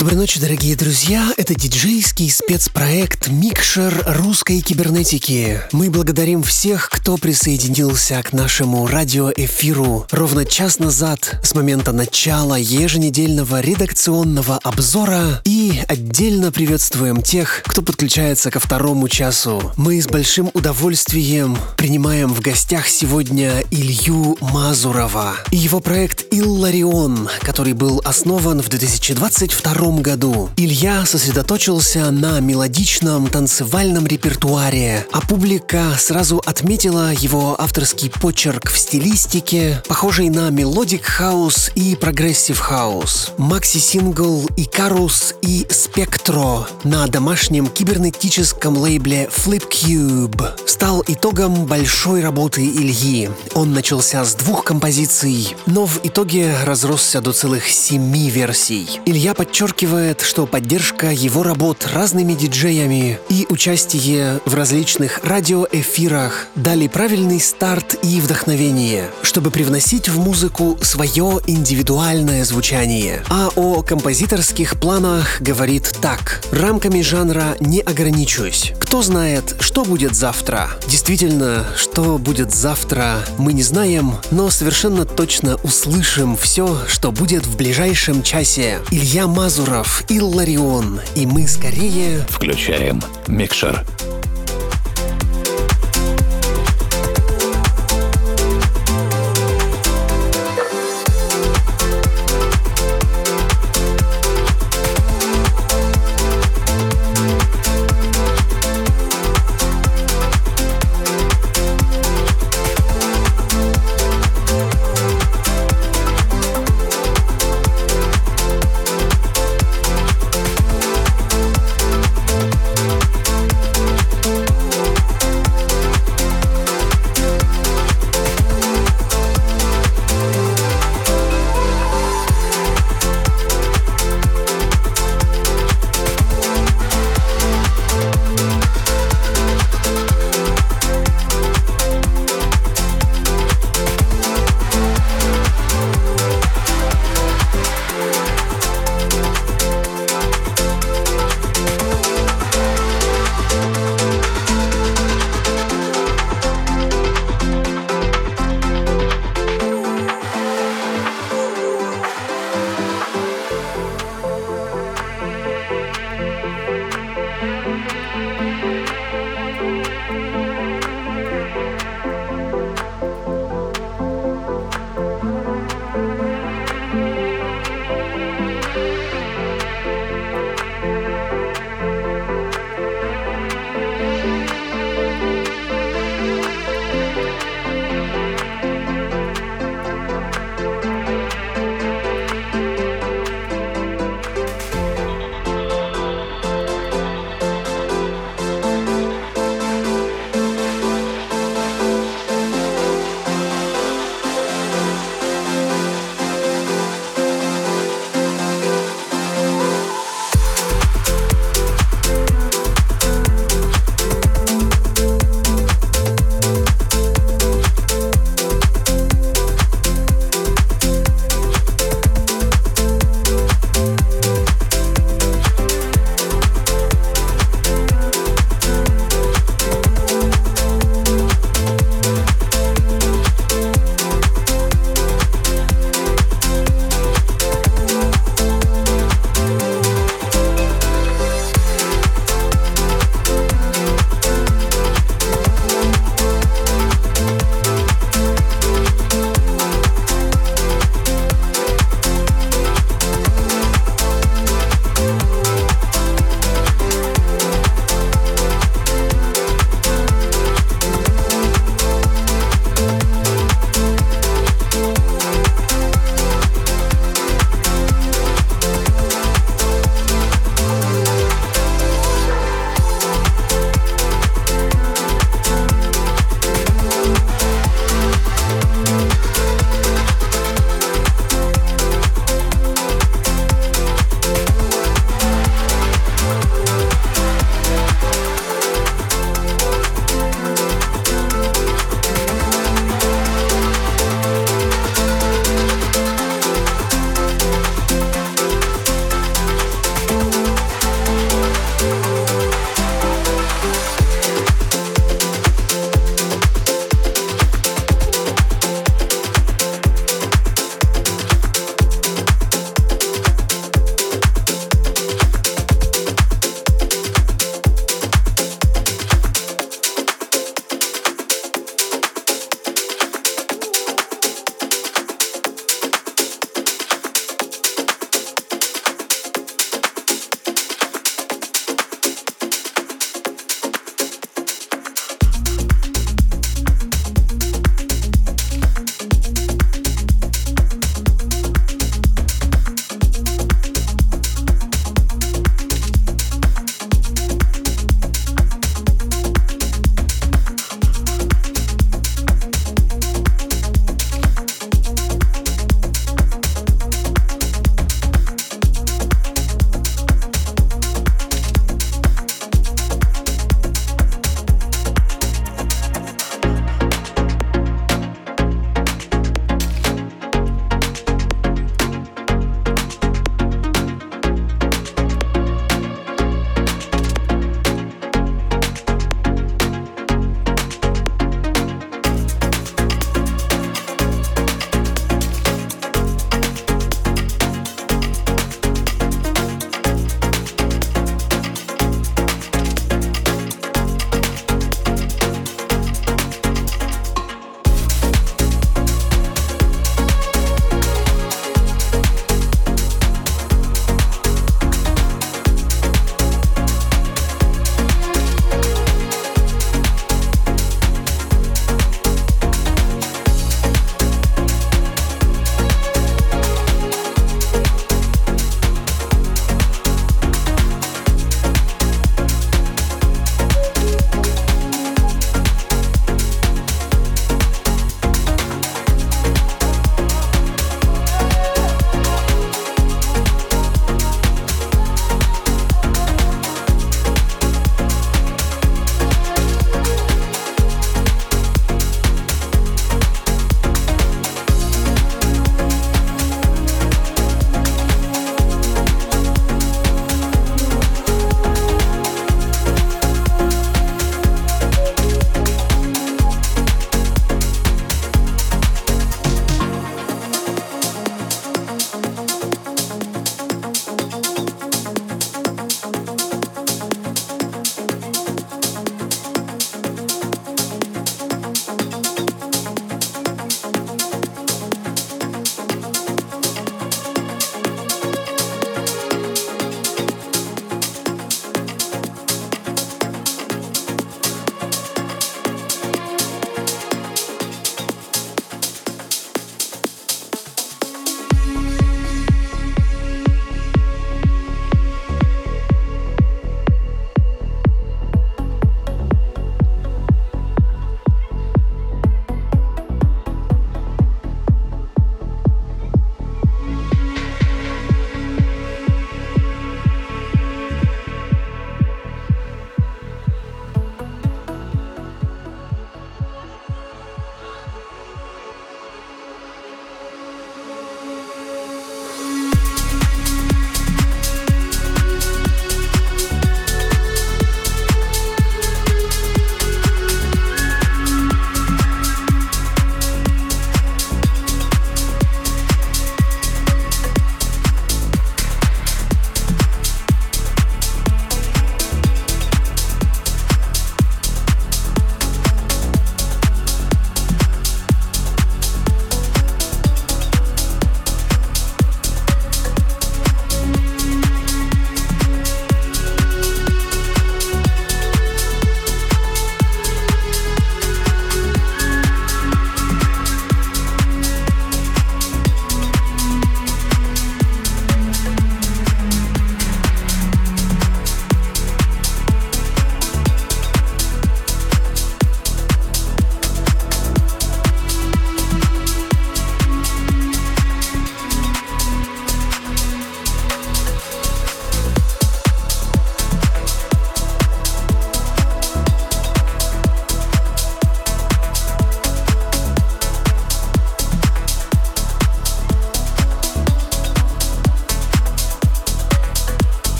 Доброй ночи, дорогие друзья! Это диджейский спецпроект «Микшер русской кибернетики». Мы благодарим всех, кто присоединился к нашему радиоэфиру ровно час назад с момента начала еженедельного редакционного обзора и отдельно приветствуем тех, кто подключается ко второму часу. Мы с большим удовольствием принимаем в гостях сегодня Илью Мазурова и его проект «Илларион», который был основан в 2022 году Илья сосредоточился на мелодичном танцевальном репертуаре, а публика сразу отметила его авторский почерк в стилистике, похожей на melodic house и progressive house. Макси-сингл «Икарус» и «Спектро» на домашнем кибернетическом лейбле Flip Cube стал итогом большой работы Ильи. Он начался с двух композиций, но в итоге разросся до целых семи версий. Илья подчеркивает, подчеркивает, что поддержка его работ разными диджеями и участие в различных радиоэфирах дали правильный старт и вдохновение, чтобы привносить в музыку свое индивидуальное звучание. А о композиторских планах говорит так. Рамками жанра не ограничусь. Кто знает, что будет завтра? Действительно, что будет завтра, мы не знаем, но совершенно точно услышим все, что будет в ближайшем часе. Илья Мазур Мазуров, Илларион, и мы скорее... Включаем микшер.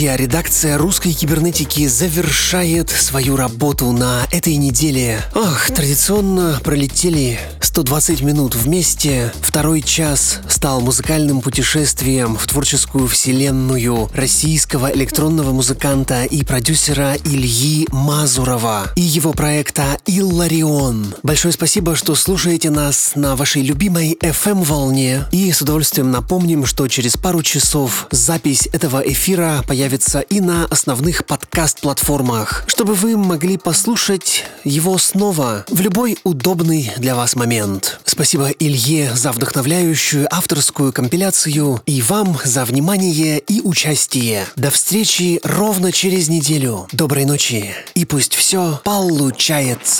Друзья, редакция русской кибернетики завершает свою работу на этой неделе. Ох, традиционно пролетели 120 минут вместе. Второй час стал музыкальным путешествием в творческую вселенную российского электронного музыканта и продюсера Ильи Мазурова и его проекта Илларион. Большое спасибо, что слушаете нас на вашей любимой FM-волне. И с удовольствием напомним, что через пару часов запись этого эфира появится и на основных подкаст-платформах, чтобы вы могли послушать его снова в любой удобный для вас момент. Спасибо Илье за вдохновляющую авторскую компиляцию и вам за внимание и участие. До встречи ровно через неделю. Доброй ночи и пусть все получается.